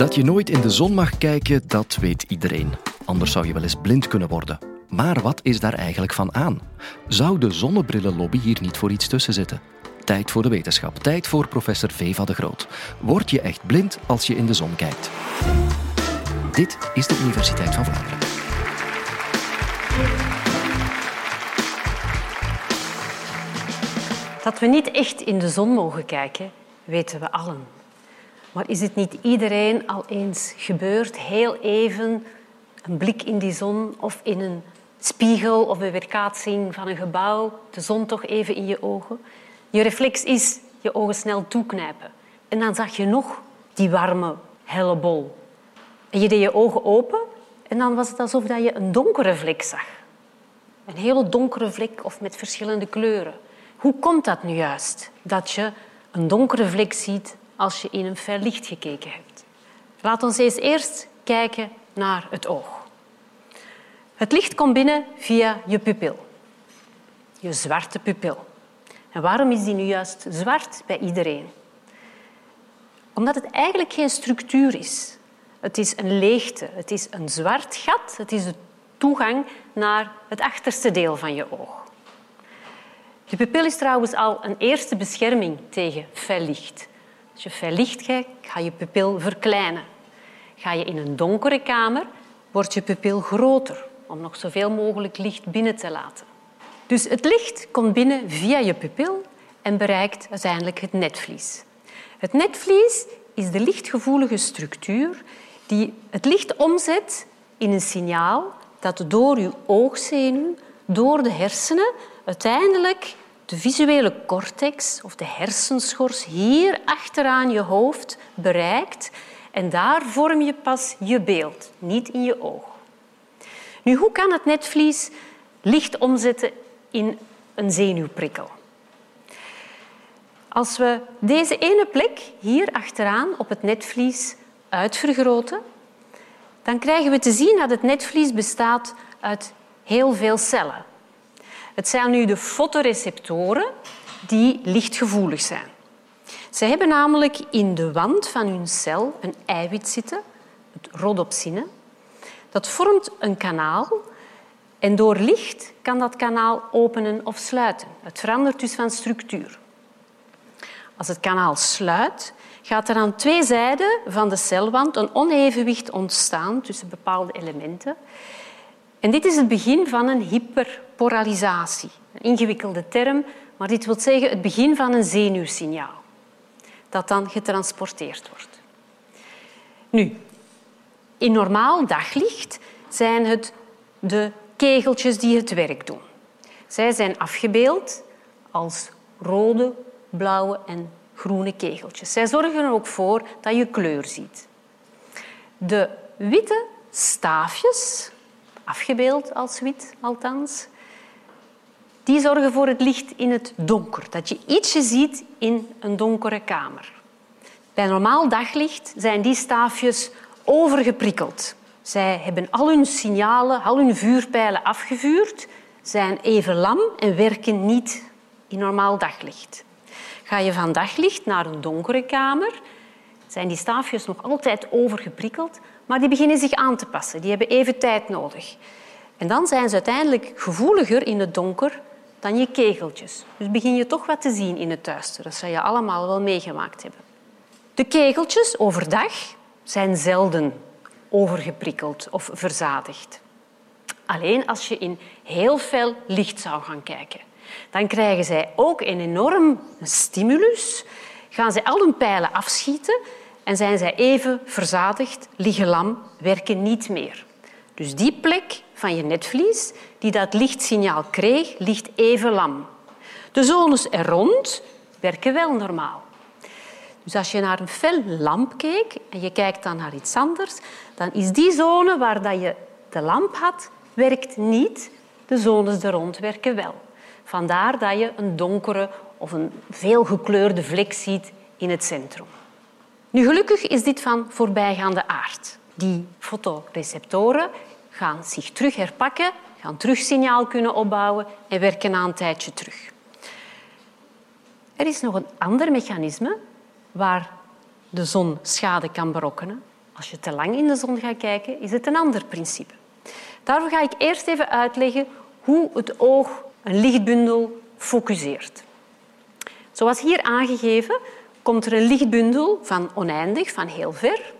Dat je nooit in de zon mag kijken, dat weet iedereen. Anders zou je wel eens blind kunnen worden. Maar wat is daar eigenlijk van aan? Zou de zonnebrillenlobby hier niet voor iets tussen zitten? Tijd voor de wetenschap. Tijd voor professor Veva de Groot. Word je echt blind als je in de zon kijkt? Dit is de Universiteit van Vlaanderen. Dat we niet echt in de zon mogen kijken, weten we allen. Maar is het niet iedereen al eens gebeurd, heel even een blik in die zon of in een spiegel of een weerkaatsing van een gebouw, de zon toch even in je ogen? Je reflex is je ogen snel toeknijpen. En dan zag je nog die warme, helle bol. En je deed je ogen open en dan was het alsof je een donkere vlek zag. Een hele donkere vlek of met verschillende kleuren. Hoe komt dat nu juist, dat je een donkere vlek ziet als je in een fel licht gekeken hebt? Laat ons eens eerst kijken naar het oog. Het licht komt binnen via je pupil, je zwarte pupil. En waarom is die nu juist zwart bij iedereen? Omdat het eigenlijk geen structuur is. Het is een leegte, het is een zwart gat, het is de toegang naar het achterste deel van je oog. Je pupil is trouwens al een eerste bescherming tegen fel licht. Als je fel licht kijkt, ga je pupil verkleinen. Ga je in een donkere kamer, wordt je pupil groter om nog zoveel mogelijk licht binnen te laten. Dus het licht komt binnen via je pupil en bereikt uiteindelijk het netvlies. Het netvlies is de lichtgevoelige structuur die het licht omzet in een signaal dat door je oogzenuw, door de hersenen, uiteindelijk de visuele cortex of de hersenschors hier achteraan je hoofd bereikt. En daar vorm je pas je beeld, niet in je oog. Nu, hoe kan het netvlies licht omzetten in een zenuwprikkel? Als we deze ene plek hier achteraan op het netvlies uitvergroten, dan krijgen we te zien dat het netvlies bestaat uit heel veel cellen. Het zijn nu de fotoreceptoren die lichtgevoelig zijn. Ze hebben namelijk in de wand van hun cel een eiwit zitten, het rhodopsine. Dat vormt een kanaal en door licht kan dat kanaal openen of sluiten. Het verandert dus van structuur. Als het kanaal sluit, gaat er aan twee zijden van de celwand een onevenwicht ontstaan tussen bepaalde elementen. En dit is het begin van een hyperpolarisatie. Een ingewikkelde term, maar dit wil zeggen het begin van een zenuwsignaal dat dan getransporteerd wordt. Nu, in normaal daglicht zijn het de kegeltjes die het werk doen. Zij zijn afgebeeld als rode, blauwe en groene kegeltjes. Zij zorgen er ook voor dat je kleur ziet. De witte staafjes, afgebeeld als wit althans, die zorgen voor het licht in het donker, dat je ietsje ziet in een donkere kamer. Bij normaal daglicht zijn die staafjes overgeprikkeld. Zij hebben al hun signalen, al hun vuurpijlen afgevuurd, zijn even lam en werken niet in normaal daglicht. Ga je van daglicht naar een donkere kamer, zijn die staafjes nog altijd overgeprikkeld, maar die beginnen zich aan te passen. Die hebben even tijd nodig. En dan zijn ze uiteindelijk gevoeliger in het donker dan je kegeltjes. Dus begin je toch wat te zien in het duister. Dat zou je allemaal wel meegemaakt hebben. De kegeltjes overdag zijn zelden overgeprikkeld of verzadigd. Alleen als je in heel fel licht zou gaan kijken. Dan krijgen zij ook een enorm stimulus, gaan zij al hun pijlen afschieten en zijn zij even verzadigd, liggen lam, werken niet meer. Dus die plek van je netvlies die dat lichtsignaal kreeg, ligt even lam. De zones er rond werken wel normaal. Dus als je naar een fel lamp keek en je kijkt dan naar iets anders, dan is die zone waar dat je de lamp had, werkt niet. De zones er rond werken wel. Vandaar dat je een donkere of een veelgekleurde vlek ziet in het centrum. Nu, gelukkig is dit van voorbijgaande aard. Die fotoreceptoren gaan zich terug herpakken, gaan terug signaal kunnen opbouwen en werken na een tijdje terug. Er is nog een ander mechanisme waar de zon schade kan berokkenen Als je te lang in de zon gaat kijken, is het een ander principe. Daarvoor ga ik eerst even uitleggen hoe het oog een lichtbundel focuseert. Zoals hier aangegeven, komt er een lichtbundel van oneindig, van heel ver.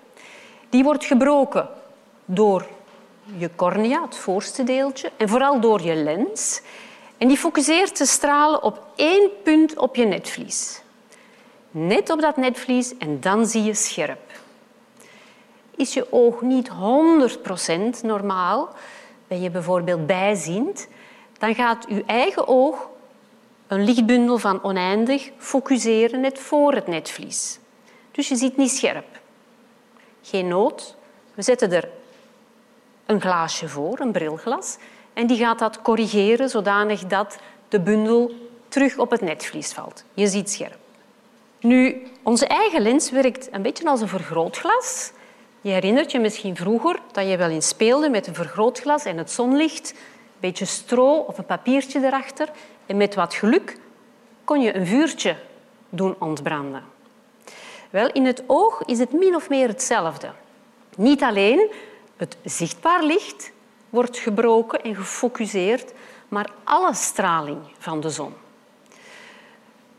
Die wordt gebroken door je cornea, het voorste deeltje, en vooral door je lens. En die focuseert de stralen op één punt op je netvlies. Net op dat netvlies en dan zie je scherp. Is je oog niet 100% normaal, ben je bijvoorbeeld bijziend, dan gaat je eigen oog een lichtbundel van oneindig focuseren net voor het netvlies. Dus je ziet niet scherp. Geen nood. We zetten er een glaasje voor, een brilglas, en die gaat dat corrigeren zodanig dat de bundel terug op het netvlies valt. Je ziet scherp. Nu, onze eigen lens werkt een beetje als een vergrootglas. Je herinnert je misschien vroeger dat je wel eens speelde met een vergrootglas en het zonlicht, beetje stro of een papiertje erachter. En met wat geluk kon je een vuurtje doen ontbranden. Wel, in het oog is het min of meer hetzelfde. Niet alleen het zichtbaar licht wordt gebroken en gefocuseerd, maar alle straling van de zon.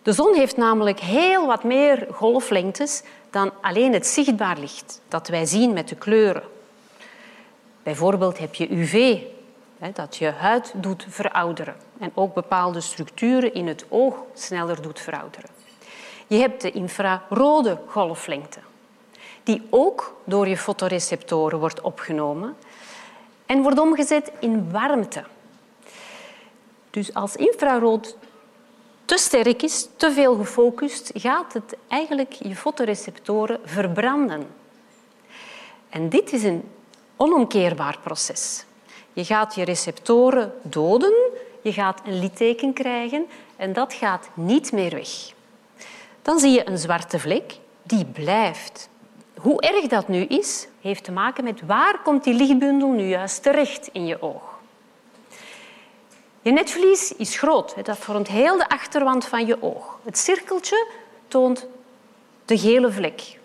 De zon heeft namelijk heel wat meer golflengtes dan alleen het zichtbaar licht dat wij zien met de kleuren. Bijvoorbeeld heb je UV, dat je huid doet verouderen en ook bepaalde structuren in het oog sneller doet verouderen. Je hebt de infrarode golflengte, die ook door je fotoreceptoren wordt opgenomen en wordt omgezet in warmte. Dus als infrarood te sterk is, te veel gefocust, gaat het eigenlijk je fotoreceptoren verbranden. En dit is een onomkeerbaar proces. Je gaat je receptoren doden, je gaat een litteken krijgen en dat gaat niet meer weg. Dan zie je een zwarte vlek die blijft. Hoe erg dat nu is, heeft te maken met waar komt die lichtbundel nu juist terecht in je oog. Je netvlies is groot. Dat vormt heel de achterwand van je oog. Het cirkeltje toont de gele vlek.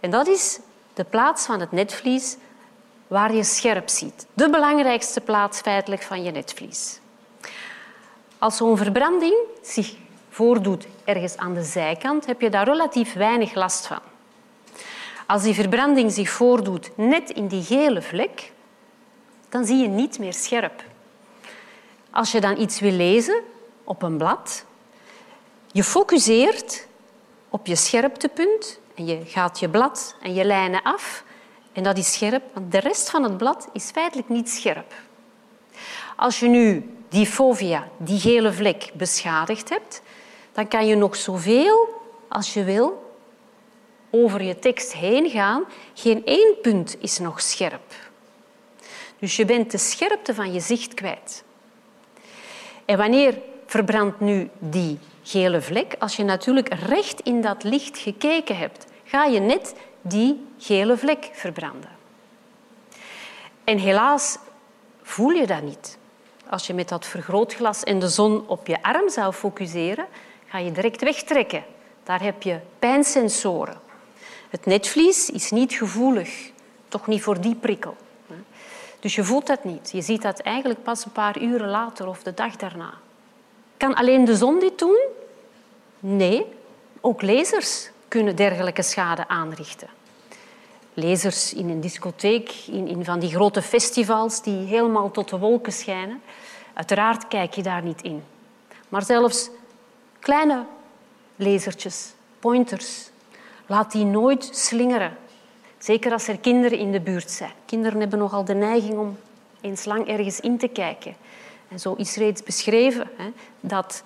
En dat is de plaats van het netvlies waar je scherp ziet. De belangrijkste plaats feitelijk van je netvlies. Als zo'n verbranding zich voordoet ergens aan de zijkant, heb je daar relatief weinig last van. Als die verbranding zich voordoet net in die gele vlek, dan zie je niet meer scherp. Als je dan iets wil lezen op een blad, je focuseert op je scherptepunt en je gaat je blad en je lijnen af en dat is scherp, want de rest van het blad is feitelijk niet scherp. Als je nu die fovea, die gele vlek, beschadigd hebt, dan kan je nog zoveel als je wil over je tekst heen gaan. Geen één punt is nog scherp. Dus je bent de scherpte van je zicht kwijt. En wanneer verbrandt nu die gele vlek? Als je natuurlijk recht in dat licht gekeken hebt, ga je net die gele vlek verbranden. En helaas voel je dat niet. Als je met dat vergrootglas en de zon op je arm zou focuseren, ga je direct wegtrekken. Daar heb je pijnsensoren. Het netvlies is niet gevoelig, toch niet voor die prikkel. Dus je voelt dat niet. Je ziet dat eigenlijk pas een paar uren later of de dag daarna. Kan alleen de zon dit doen? Nee, ook lasers kunnen dergelijke schade aanrichten. Lasers in een discotheek, in, in van die grote festivals die helemaal tot de wolken schijnen. Uiteraard kijk je daar niet in. Maar zelfs kleine lasertjes, pointers, laat die nooit slingeren. Zeker als er kinderen in de buurt zijn. Kinderen hebben nogal de neiging om eens lang ergens in te kijken. En zo is reeds beschreven hè, dat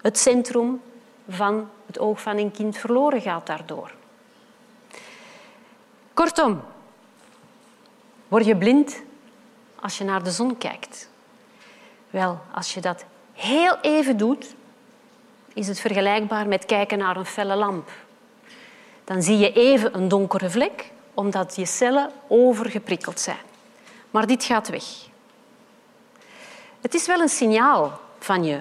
het centrum van het oog van een kind verloren gaat daardoor. Kortom, word je blind als je naar de zon kijkt? Wel, als je dat heel even doet, is het vergelijkbaar met kijken naar een felle lamp. Dan zie je even een donkere vlek, omdat je cellen overgeprikkeld zijn. Maar dit gaat weg. Het is wel een signaal van je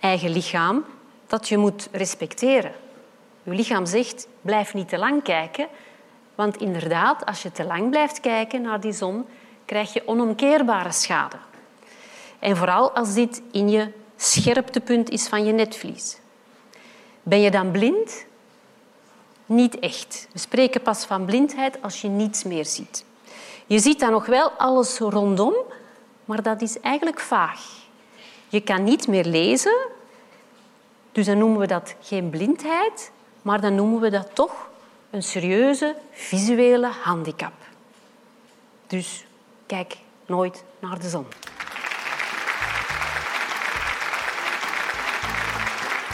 eigen lichaam dat je moet respecteren. Je lichaam zegt, blijf niet te lang kijken, Want inderdaad, als je te lang blijft kijken naar die zon, krijg je onomkeerbare schade. En vooral als dit in je scherptepunt is van je netvlies. Ben je dan blind? Niet echt. We spreken pas van blindheid als je niets meer ziet. Je ziet dan nog wel alles rondom, maar dat is eigenlijk vaag. Je kan niet meer lezen, dus dan noemen we dat geen blindheid, maar dan noemen we dat toch een serieuze visuele handicap. Dus kijk nooit naar de zon.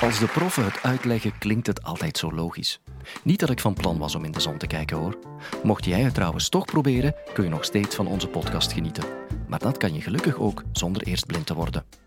Als de proffen het uitleggen, klinkt het altijd zo logisch. Niet dat ik van plan was om in de zon te kijken hoor. Mocht jij het trouwens toch proberen, kun je nog steeds van onze podcast genieten. Maar dat kan je gelukkig ook zonder eerst blind te worden.